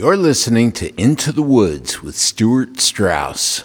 You're listening to Into the Woods with Stuart Strauss.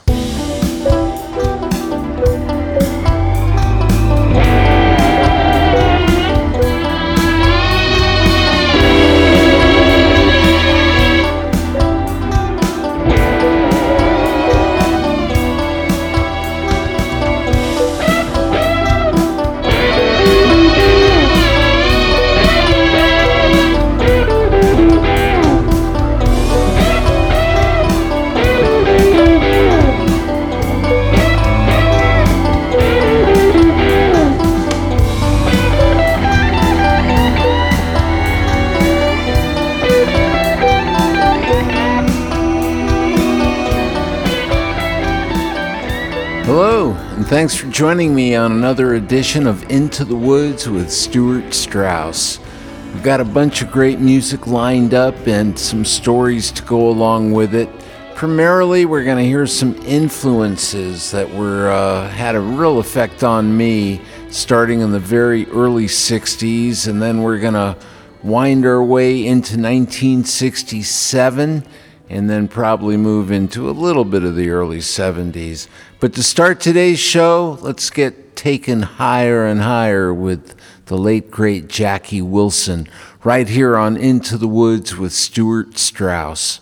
Thanks for joining me on another edition of Into the Woods with Stuart Strauss. We've got a bunch of great music lined up and some stories to go along with it. Primarily, we're going to hear some influences that were uh, had a real effect on me, starting in the very early '60s, and then we're going to wind our way into 1967 and then probably move into a little bit of the early 70s. But to start today's show, let's get taken higher and higher with the late, great Jackie Wilson, right here on Into the Woods with Stuart Strauss.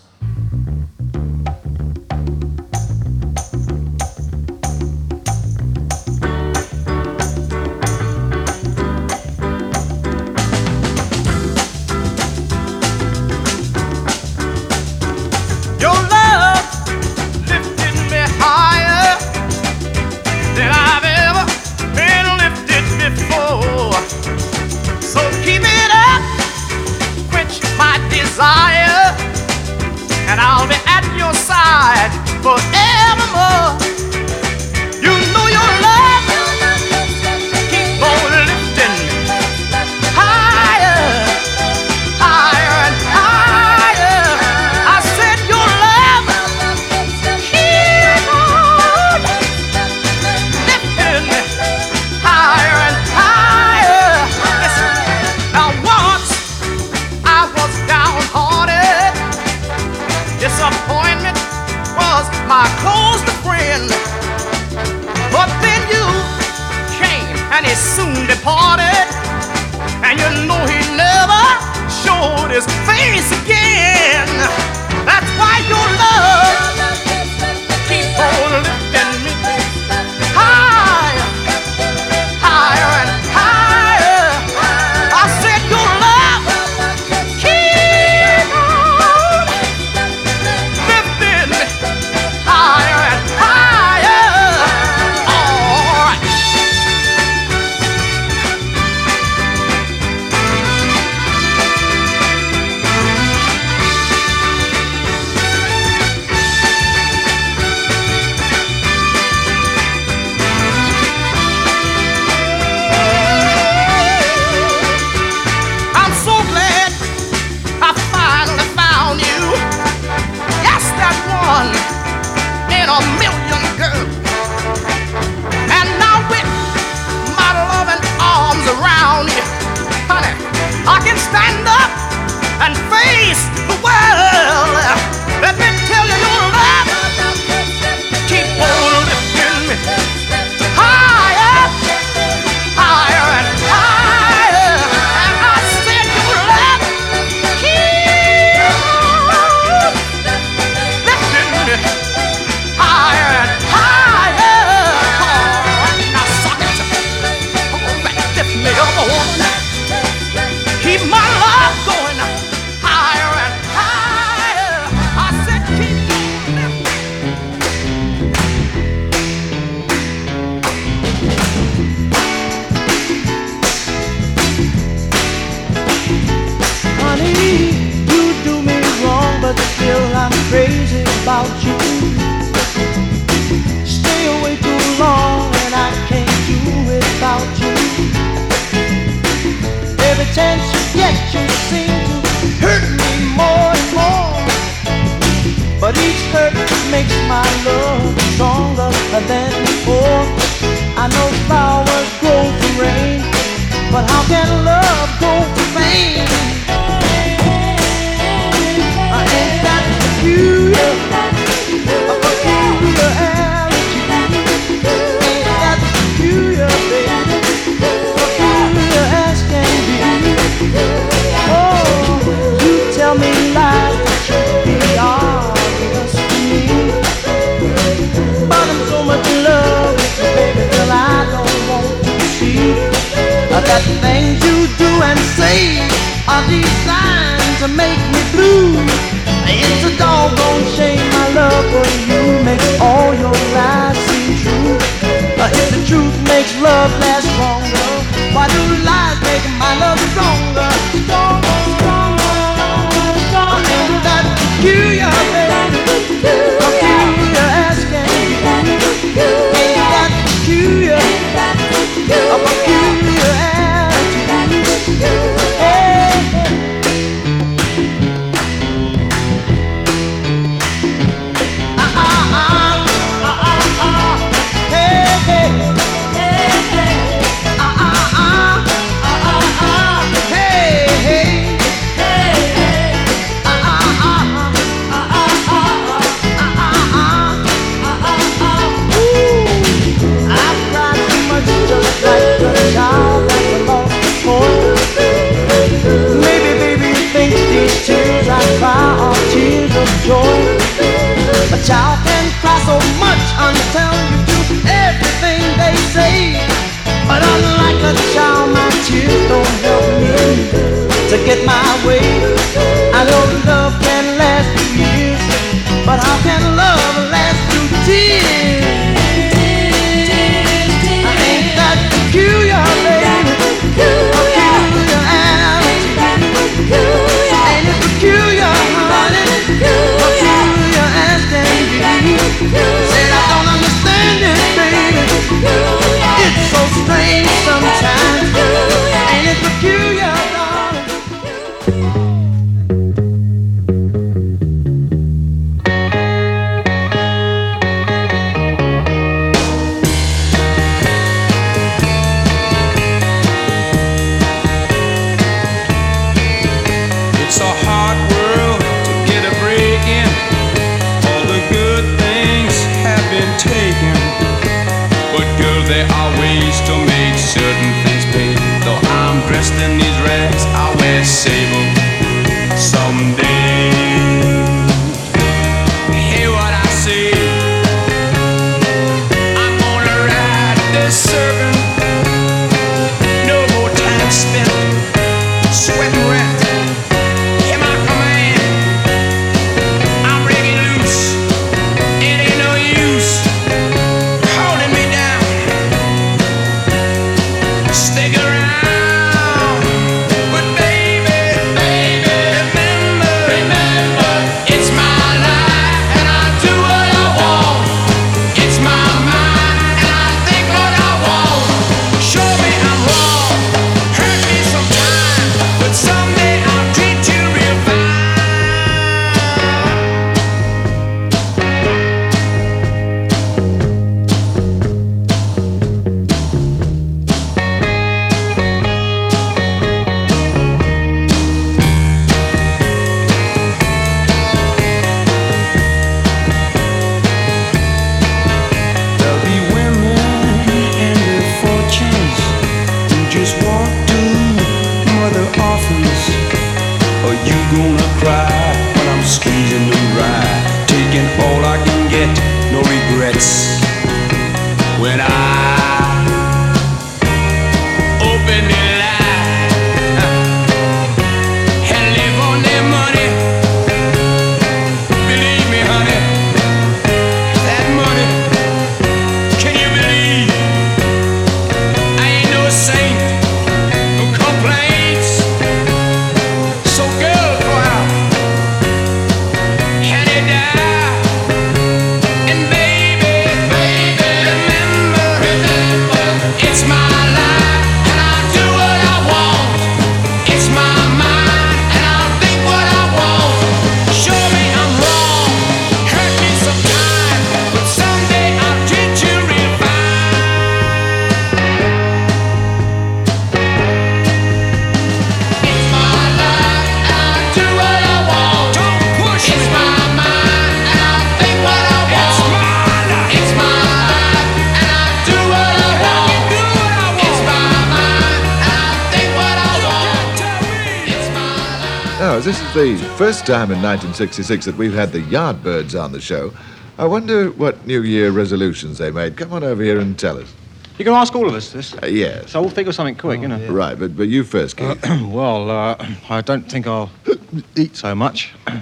Life. Now, this is the first time in 1966 that we've had the Yardbirds on the show, I wonder what New Year resolutions they made. Come on over here and tell us. You can ask all of us this. Uh, yes. So we'll think of something quick, you know. Right, but, but you first, Keith. well, uh, I don't think I'll eat so much.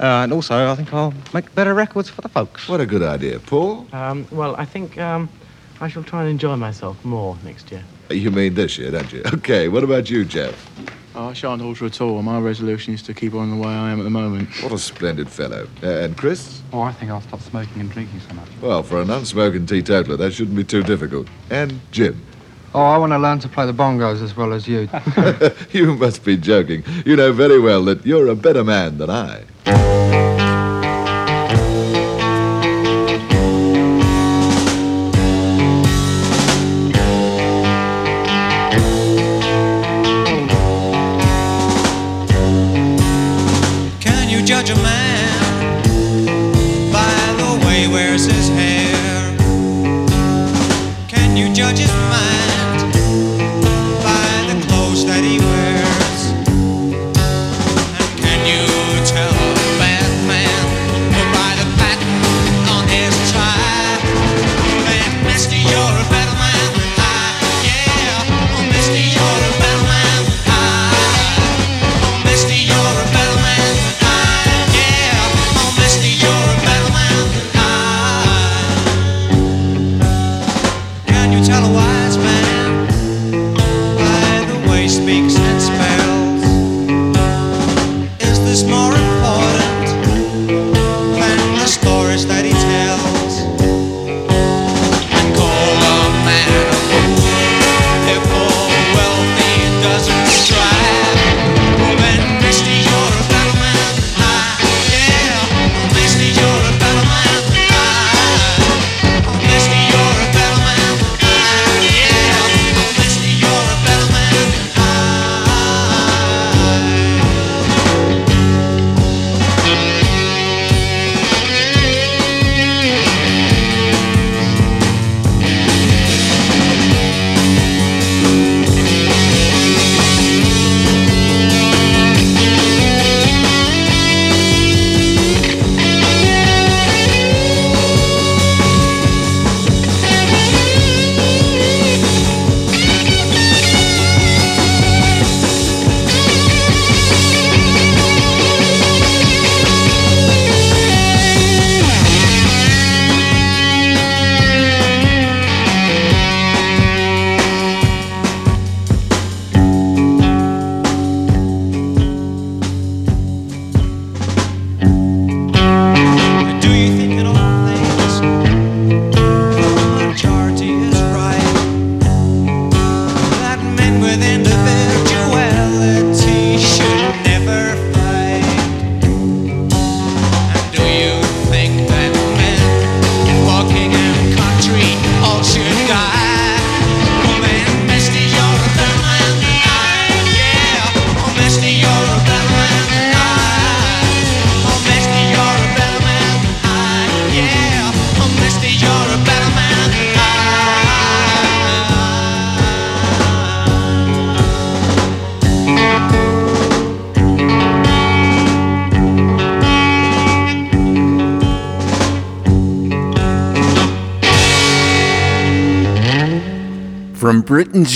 Uh, and also, I think I'll make better records for the folks. what a good idea. Paul? Um, well, I think um, I shall try and enjoy myself more next year. You mean this year, don't you? Okay, what about you, Jeff? I shan't alter at all. My resolution is to keep on the way I am at the moment. What a splendid fellow. Uh, and Chris? Oh, I think I'll stop smoking and drinking so much. Well, for an unsmoking teetotaler, that shouldn't be too difficult. And Jim? Oh, I want to learn to play the bongos as well as you. you must be joking. You know very well that you're a better man than I.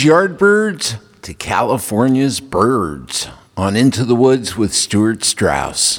Yardbirds to California's Byrds on Into the Woods with Stuart Strauss.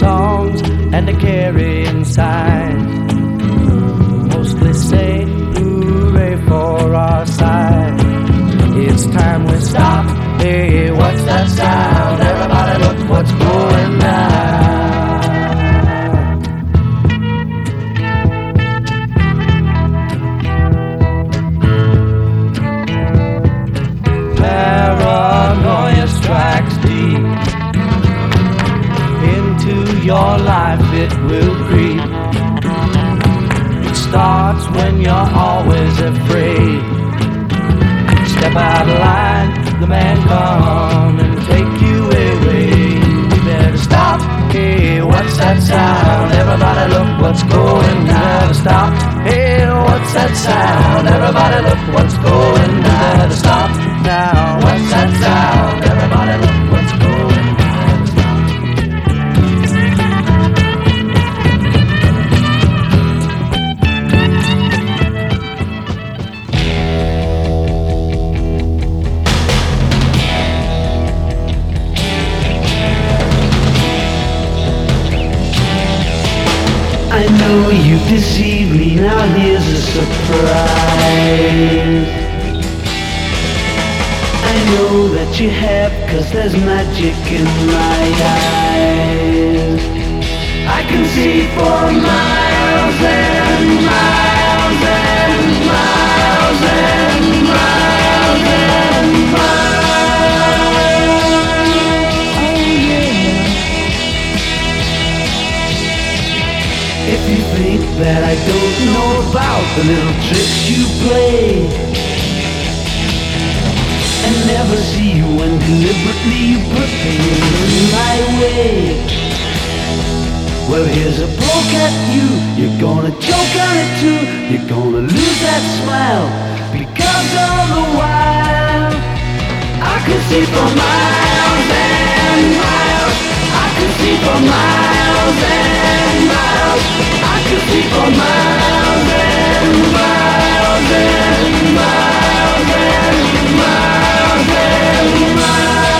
Songs and a carrying inside. Mostly say hooray for our side. It's time we stop. Hey, what's that sound? Starts when you're always afraid. Step out of line, the man come and take you away. You better stop. Hey, what's that sound? Everybody, look what's going down. Stop. Hey, what's that sound? Everybody, look what's going down. Stop now. What's that sound? Now here's a surprise. I know that you have, cause there's magic in my eyes. I can see for miles and miles and miles and miles and miles. You think that I don't know about the little tricks you play? And never see you when deliberately you put things in my way. Well here's a poke at you, you're gonna choke on it too. You're gonna lose that smile because all the while I could see for miles and miles could see for miles and miles I could see for miles and miles and miles and miles and miles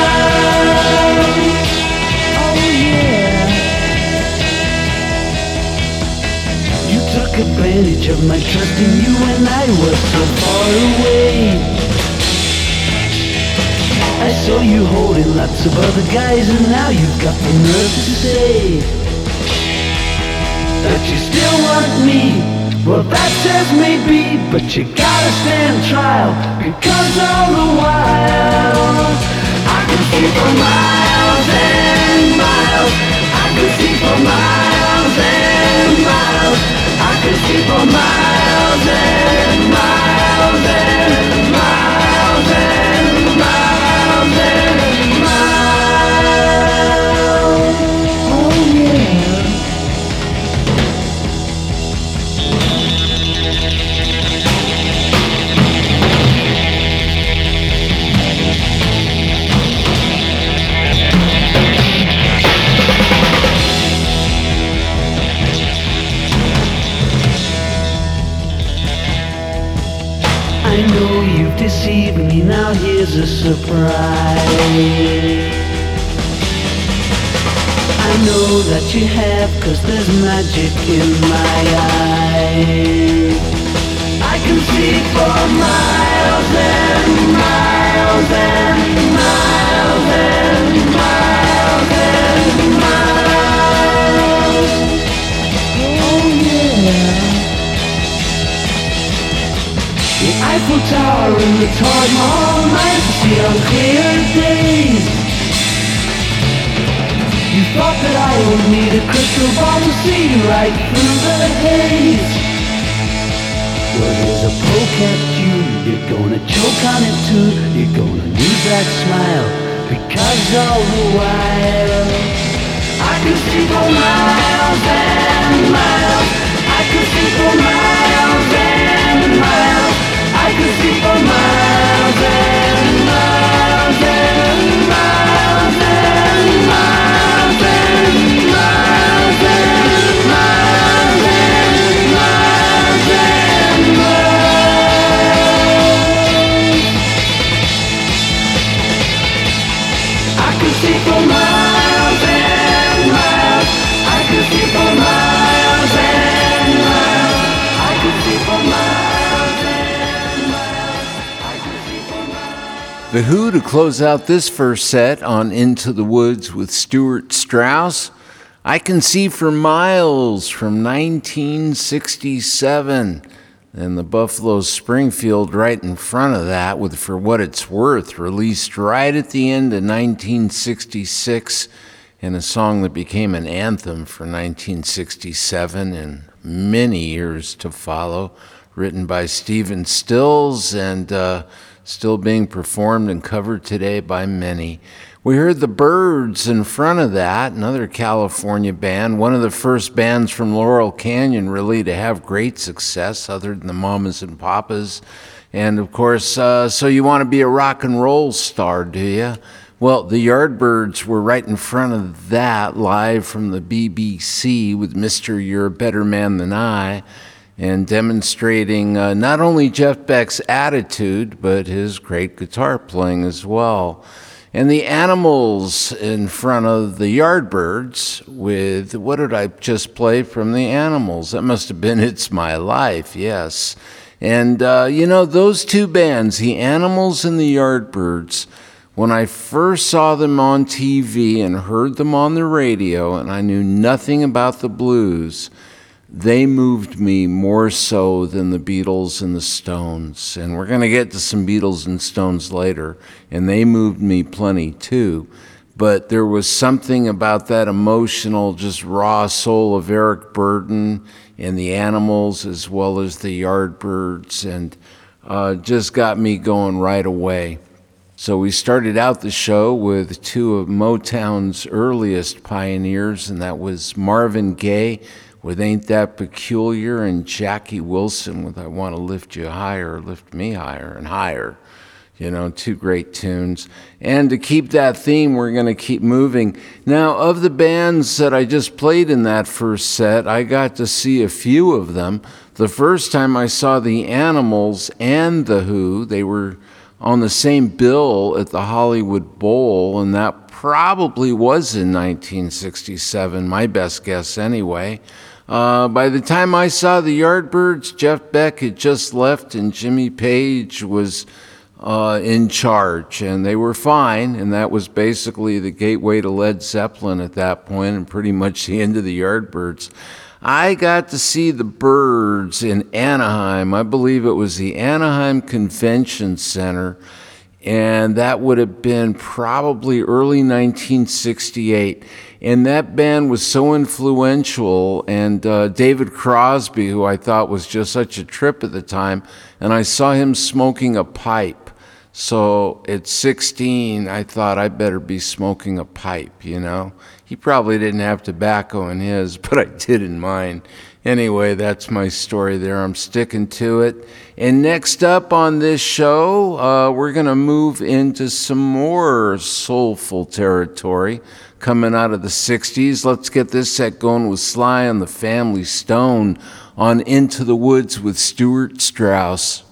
Oh yeah You took advantage of my trust in you when I was so far away saw you holding lots of other guys and now you've got the nerve to say That you still want me. Well that says maybe But you gotta stand trial Because all the while I can see for miles and miles. I can see for miles and miles. I can see for miles and miles and miles Now here's a surprise. I know that you have, cause there's magic in my eyes. I can see for miles and miles and miles and miles and miles. Oh yeah. The Eiffel Tower and the Taj Mahal night see on clear days. You thought that I would need a crystal ball to see right through the haze. Well, there's a poke at you, you're gonna choke on it too. You're gonna lose that smile because all the while I can see for miles and miles. I can see for miles and miles. I can see The Who to close out this first set on Into the Woods with Stuart Strauss. I Can See for Miles from 1967. And the Buffalo Springfield right in front of that, with For What It's Worth, released right at the end of 1966, and a song that became an anthem for 1967 and many years to follow, written by Stephen Stills and uh, still being performed and covered today by many. We heard the Byrds in front of that, another California band, one of the first bands from Laurel Canyon really to have great success, other than the Mamas and Papas. And of course, uh, so you want to be a rock and roll star, do you? Well, the Yardbirds were right in front of that, live from the BBC with Mr. You're a Better Man Than I, and demonstrating uh, not only Jeff Beck's attitude, but his great guitar playing as well. And the animals in front of the Yardbirds with what did I just play from the animals? That must have been It's My Life, yes. And uh, you know, those two bands, the animals and the Yardbirds, when I first saw them on TV and heard them on the radio, and I knew nothing about the blues, they moved me more so than the Beatles and the Stones. And we're going to get to some Beatles and Stones later, and they moved me plenty too. But there was something about that emotional, just raw soul of Eric Burdon and the animals, as well as the Yardbirds, and uh, just got me going right away. So we started out the show with two of Motown's earliest pioneers, and that was Marvin Gaye with Ain't That Peculiar and Jackie Wilson with I Want to Lift You Higher, Lift Me Higher and Higher. You know, two great tunes. And to keep that theme, we're going to keep moving. Now, of the bands that I just played in that first set, I got to see a few of them. The first time I saw the Animals and the Who, they were on the same bill at the Hollywood Bowl, and that probably was in 1967, my best guess anyway. Uh, by the time I saw the Yardbirds, Jeff Beck had just left and Jimmy Page was uh, in charge, and they were fine. And that was basically the gateway to Led Zeppelin at that point, and pretty much the end of the Yardbirds. I got to see the Byrds in Anaheim. I believe it was the Anaheim Convention Center, and that would have been probably early 1968. And that band was so influential, and uh, David Crosby, who I thought was just such a trip at the time, and I saw him smoking a pipe. So at 16, I thought I better be smoking a pipe, you know? He probably didn't have tobacco in his, but I did in mine. Anyway, that's my story there. I'm sticking to it. And next up on this show, uh, we're going to move into some more soulful territory coming out of the 60s. Let's get this set going with Sly and the Family Stone on Into the Woods with Stuart Strauss.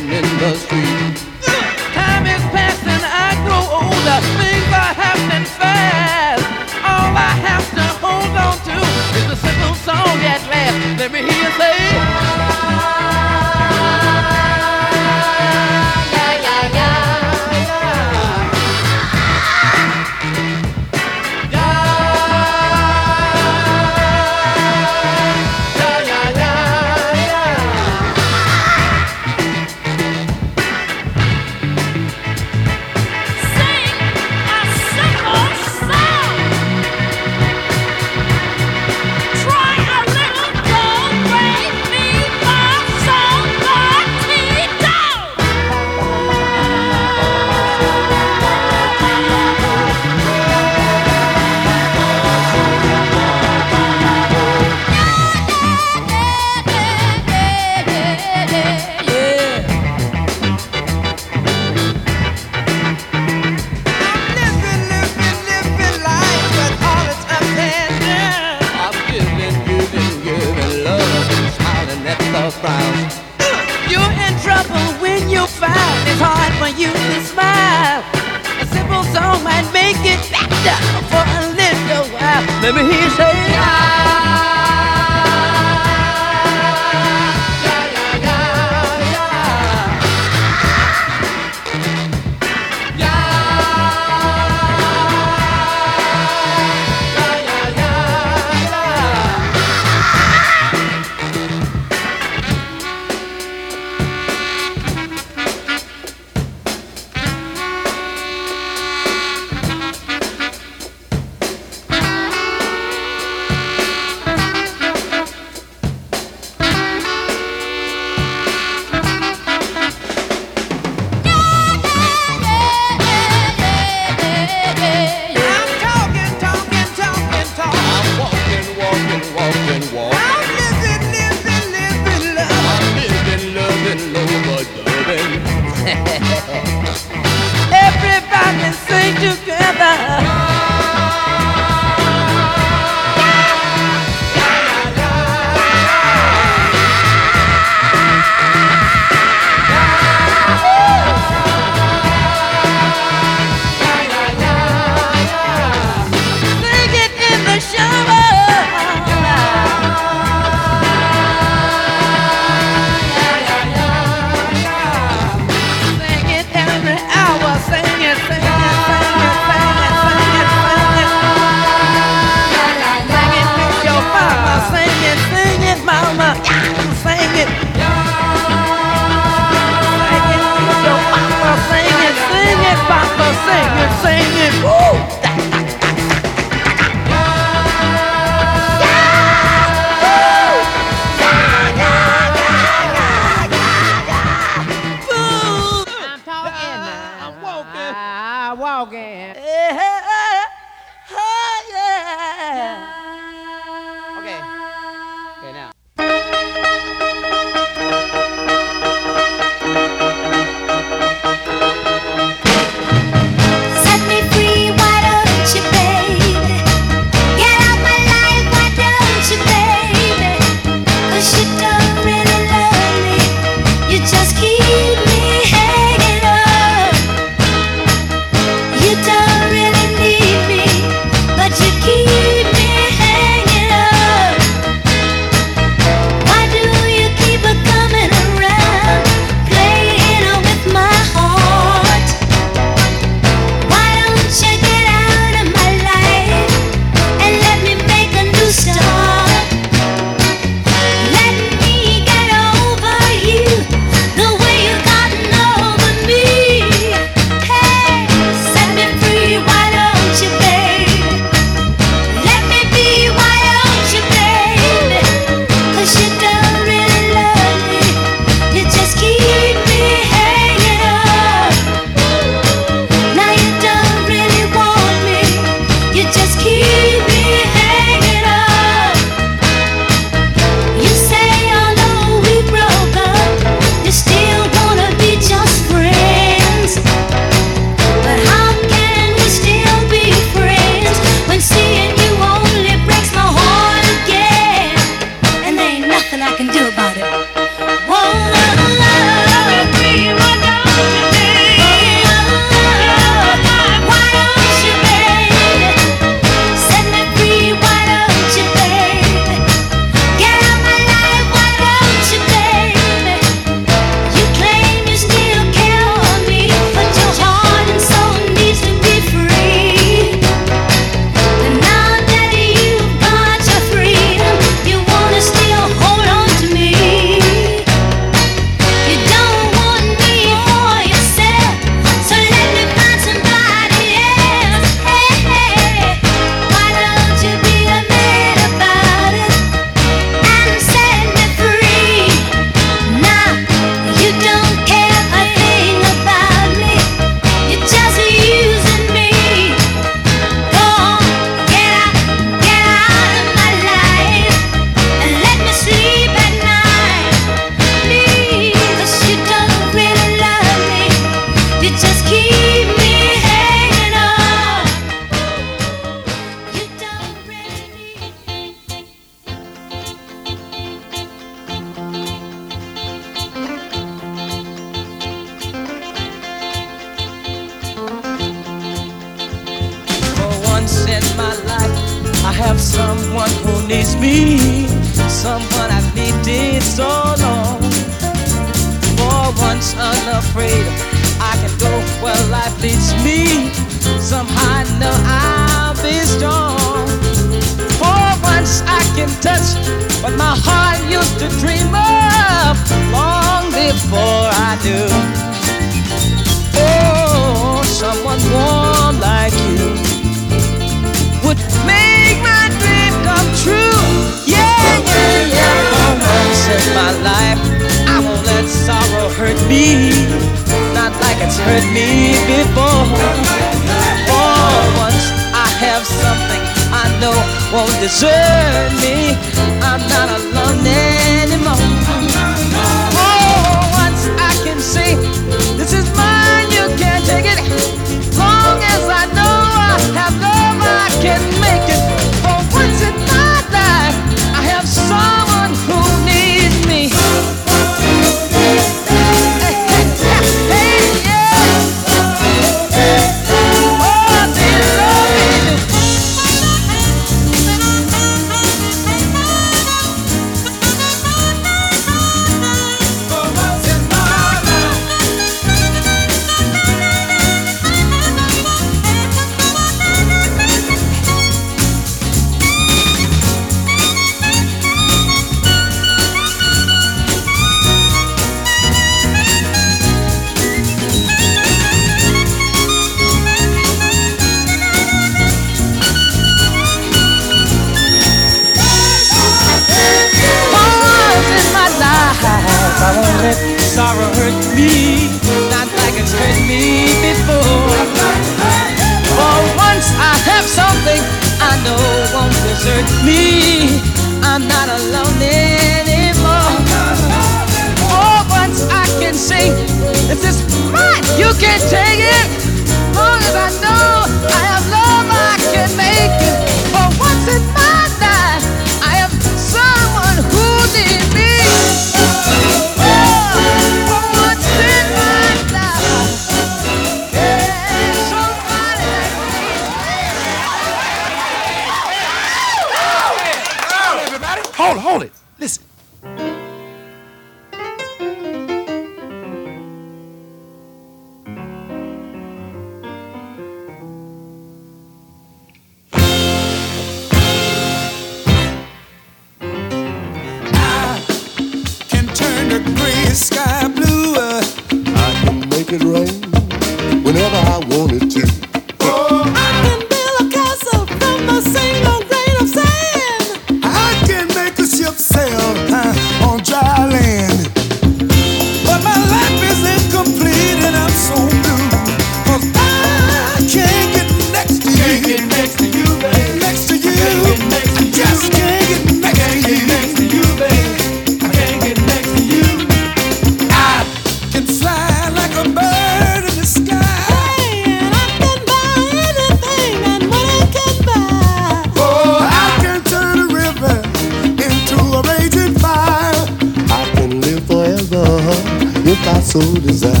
So desire.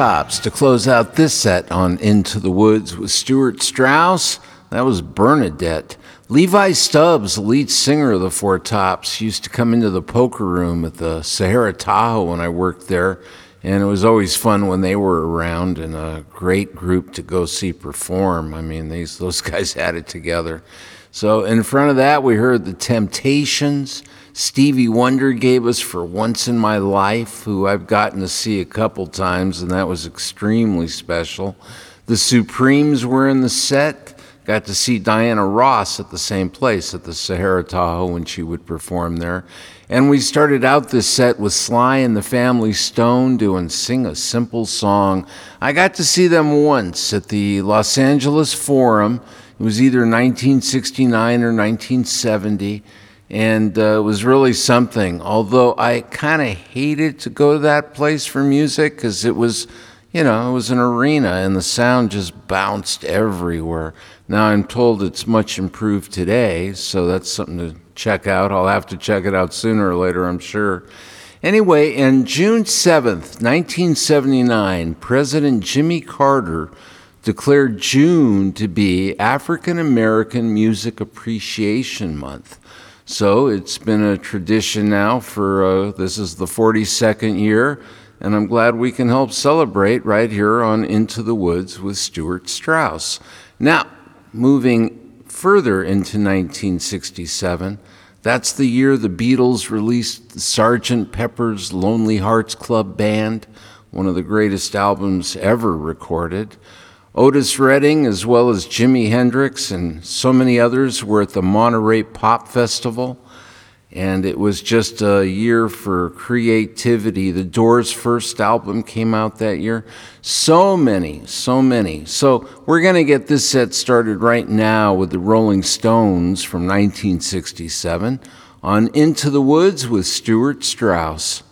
Tops to close out this set on Into the Woods with Stuart Strauss. That was Bernadette. Levi Stubbs, lead singer of the Four Tops, used to come into the poker room at the Sahara Tahoe when I worked there, and it was always fun when they were around and a great group to go see perform. I mean, these those guys had it together. So in front of that, we heard the Temptations. Stevie Wonder gave us for Once in My Life, who I've gotten to see a couple times, and that was extremely special. The Supremes were in the set. Got to see Diana Ross at the same place at the Sahara Tahoe when she would perform there. And we started out this set with Sly and the Family Stone doing Sing a Simple Song. I got to see them once at the Los Angeles Forum. It was either 1969 or 1970 and uh, it was really something. Although I kind of hated to go to that place for music because it was, you know, it was an arena and the sound just bounced everywhere. Now I'm told it's much improved today, so that's something to check out. I'll have to check it out sooner or later, I'm sure. Anyway, in June 7th, 1979, President Jimmy Carter declared June to be African American Music Appreciation Month. So it's been a tradition now for uh, this is the 42nd year, and I'm glad we can help celebrate right here on Into the Woods with Stuart Strauss. Now, moving further into 1967, that's the year the Beatles released Sgt. Pepper's Lonely Hearts Club Band, one of the greatest albums ever recorded. Otis Redding, as well as Jimi Hendrix and so many others, were at the Monterey Pop Festival. And it was just a year for creativity. The Doors' first album came out that year. So many, so many. So we're going to get this set started right now with the Rolling Stones from 1967 on Into the Woods with Stuart Strauss.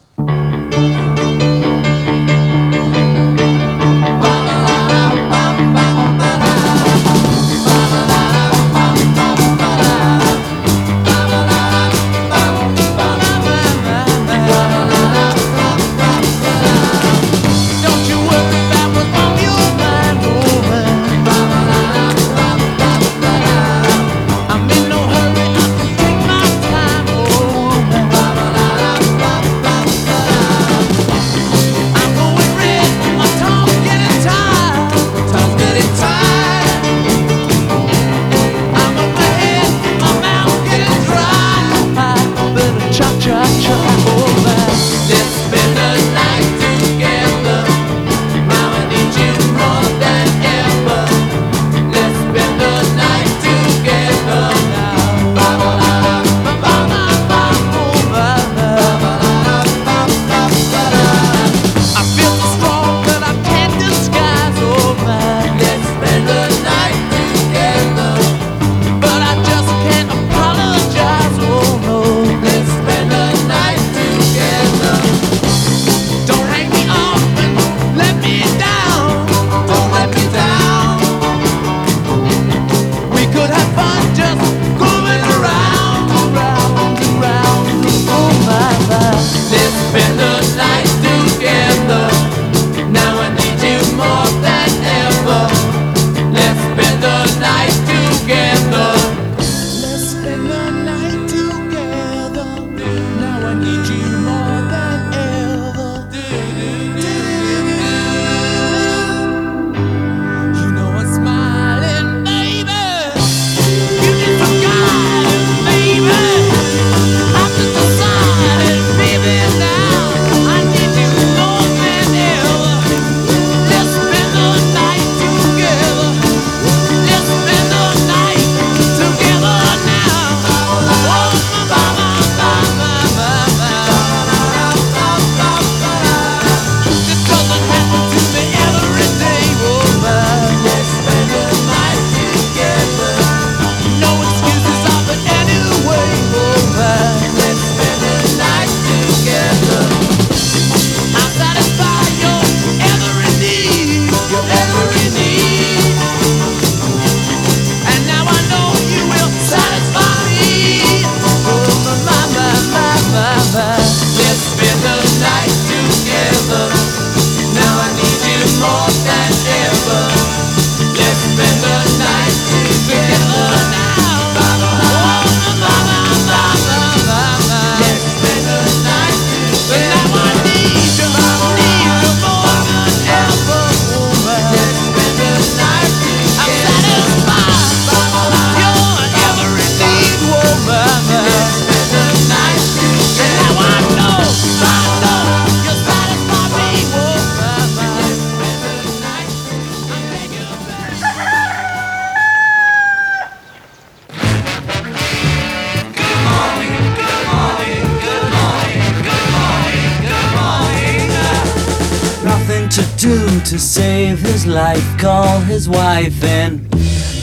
His wife in.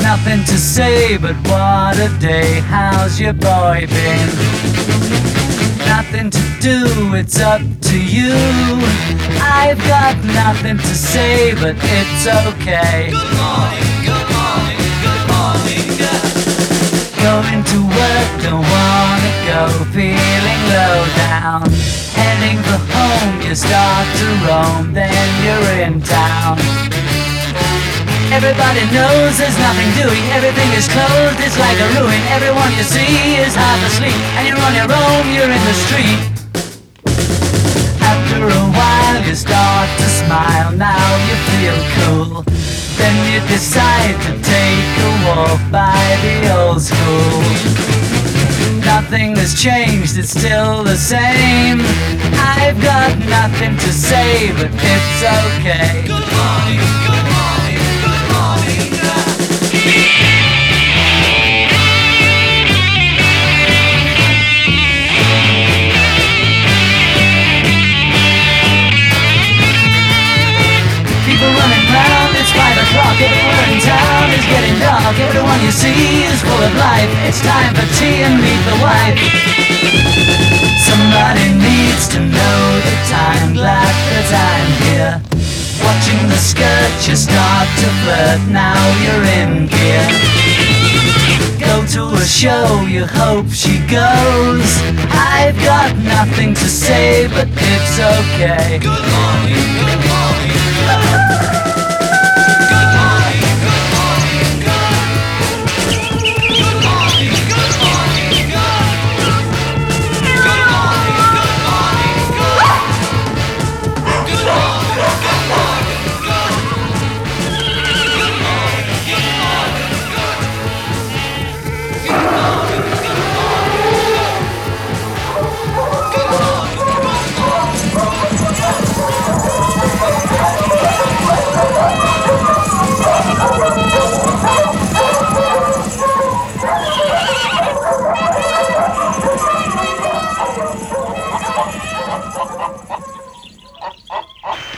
Nothing to say, but what a day, how's your boy been? Nothing to do, it's up to you. I've got nothing to say, but it's okay. Good morning, good morning, good morning. Going to work, don't wanna go, feeling low down. Heading for home, you start to roam, then you're in town. Everybody knows there's nothing doing, everything is closed, it's like a ruin. Everyone you see is half asleep, and you're on your own, you're in the street. After a while, you start to smile, now you feel cool. Then you decide to take a walk by the old school. Nothing has changed, it's still the same. I've got nothing to say, but it's okay. Good morning, good Everyone you see is full of life. It's time for tea and meet the wife. Somebody needs to know the time. Glad that I'm here. Watching the skirt, you start to flirt. Now you're in gear. Go to a show, you hope she goes. I've got nothing to say, but it's okay. Good morning, good morning.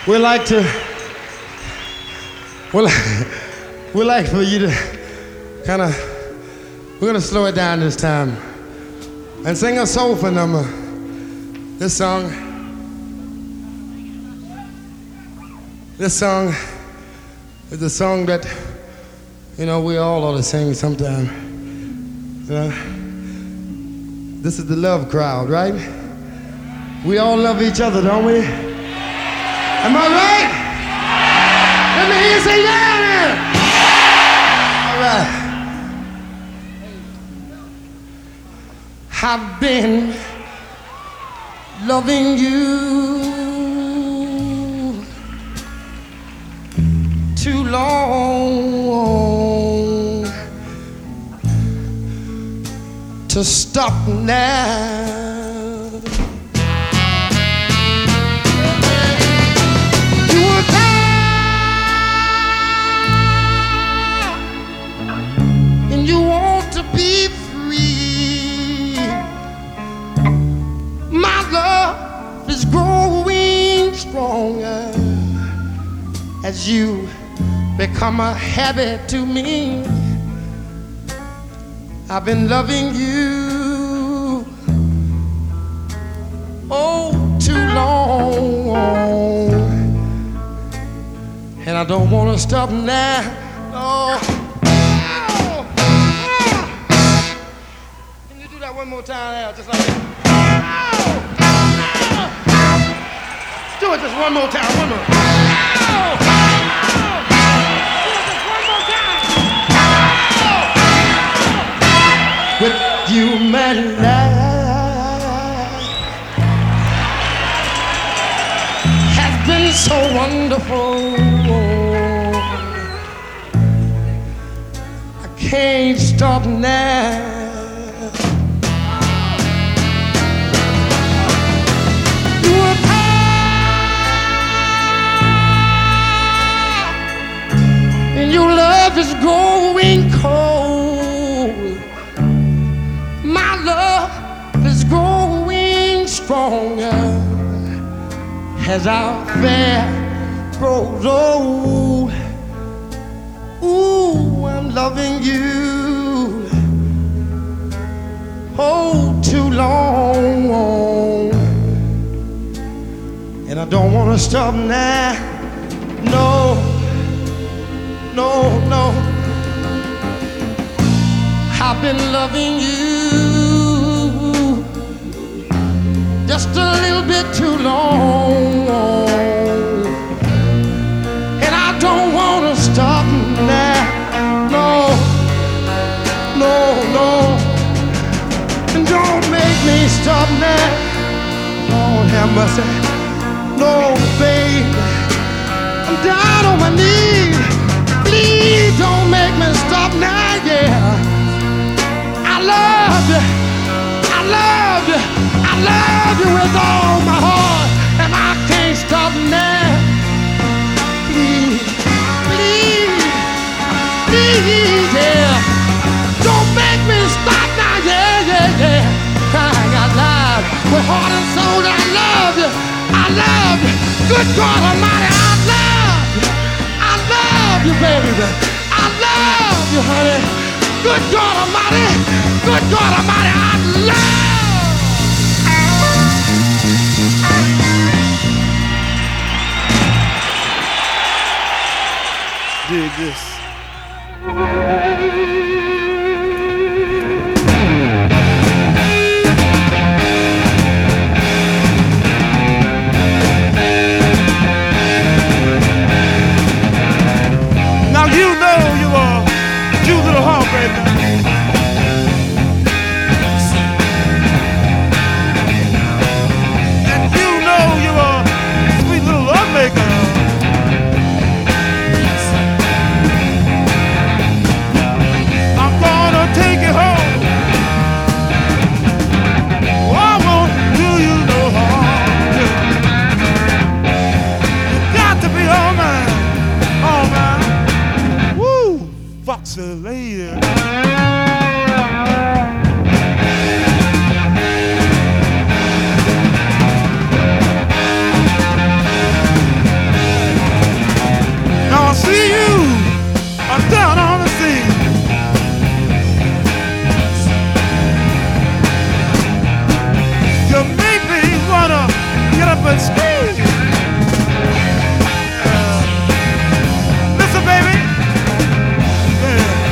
We'd like to, we'd, we'd like for you to kind of, we're to slow it down this time and sing a soulful number. This song, this song is a song that, you know, we all ought to sing sometime. You know? This is the love crowd, right? We all love each other, don't we? Am I right? Let me hear you say yeah now. All right. I've been loving you too long to stop now. Stronger as you become a habit to me. I've been loving you oh too long, and I don't want to stop now. No. Can you do that one more time, Al? Just like that. do it just one more time. One more. With you, my life has been so wonderful. I can't stop now. And your love is growing cold. My love is growing stronger as our affair grows old. Ooh, I'm loving you. Oh, too long. And I don't want to stop now. No, no, no. I've been loving you just a little bit too long. And I don't want to stop now. No, no, no. And don't make me stop now. Lord have mercy. No, baby. Love you. I love you. I love you with all my heart. And I can't stop now. Please, please, please, yeah. Don't make me stop now, yeah, yeah, yeah. Crying out loud with heart and soul. I love you. I love you. Good God Almighty, I love you. I love you, baby. I love you, honey. Good God Almighty. Good God Almighty, I love Dig this.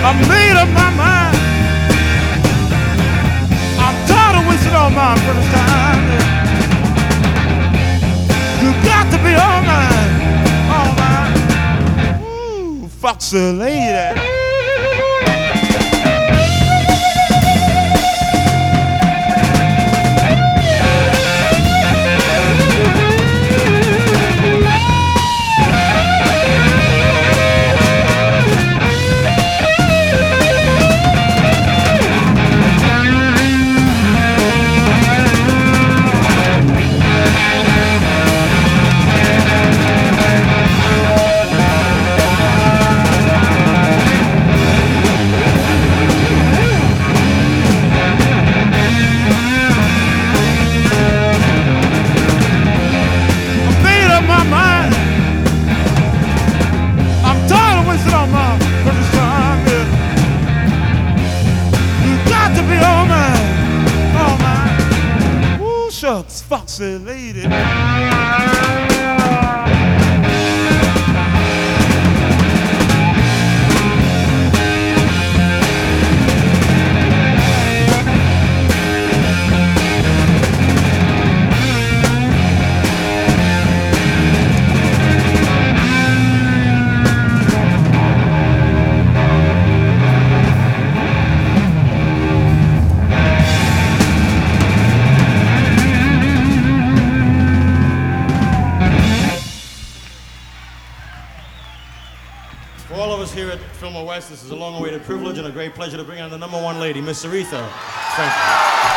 I made up my mind. I'm tired of wasting all my precious time. You got to be all mine, all mine. Ooh, foxy lady. boxy lady. This is a long awaited privilege and a great pleasure to bring on the number one lady, Miss Aretha. Thank you.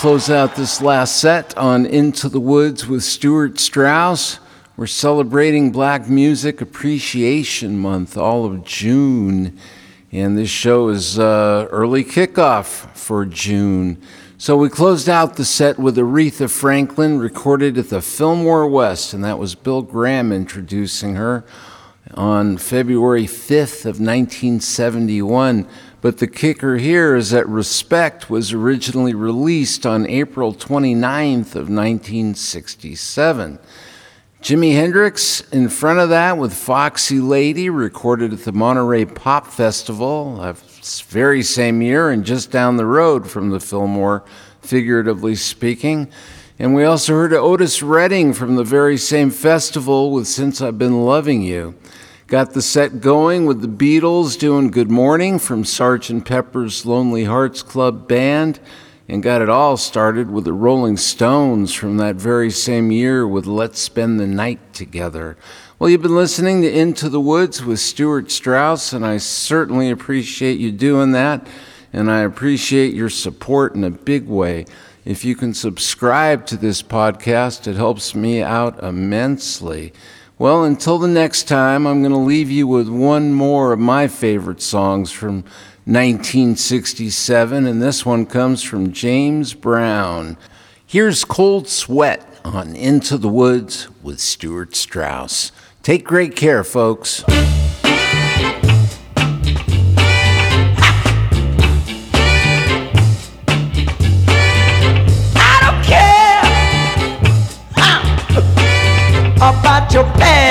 close out this last set on Into the Woods with Stuart Strauss. We're celebrating Black Music Appreciation Month, all of June. And this show is uh, early kickoff for June. So we closed out the set with Aretha Franklin, recorded at the Fillmore West, and that was Bill Graham introducing her on February 5th of 1971. But the kicker here is that Respect was originally released on April 29th of 1967. Jimi Hendrix, in front of that with Foxy Lady, recorded at the Monterey Pop Festival uh, that very same year and just down the road from the Fillmore, figuratively speaking. And we also heard Otis Redding from the very same festival with Since I've Been Loving You. Got the set going with the Beatles doing Good Morning from Sgt. Pepper's Lonely Hearts Club Band, and got it all started with the Rolling Stones from that very same year with Let's Spend the Night Together. Well, you've been listening to Into the Woods with Stuart Strauss, and I certainly appreciate you doing that, and I appreciate your support in a big way. If you can subscribe to this podcast, it helps me out immensely. Well, until the next time, I'm going to leave you with one more of my favorite songs from 1967, and this one comes from James Brown. Here's Cold Sweat on Into the Woods with Stuart Strauss. Take great care, folks. Your past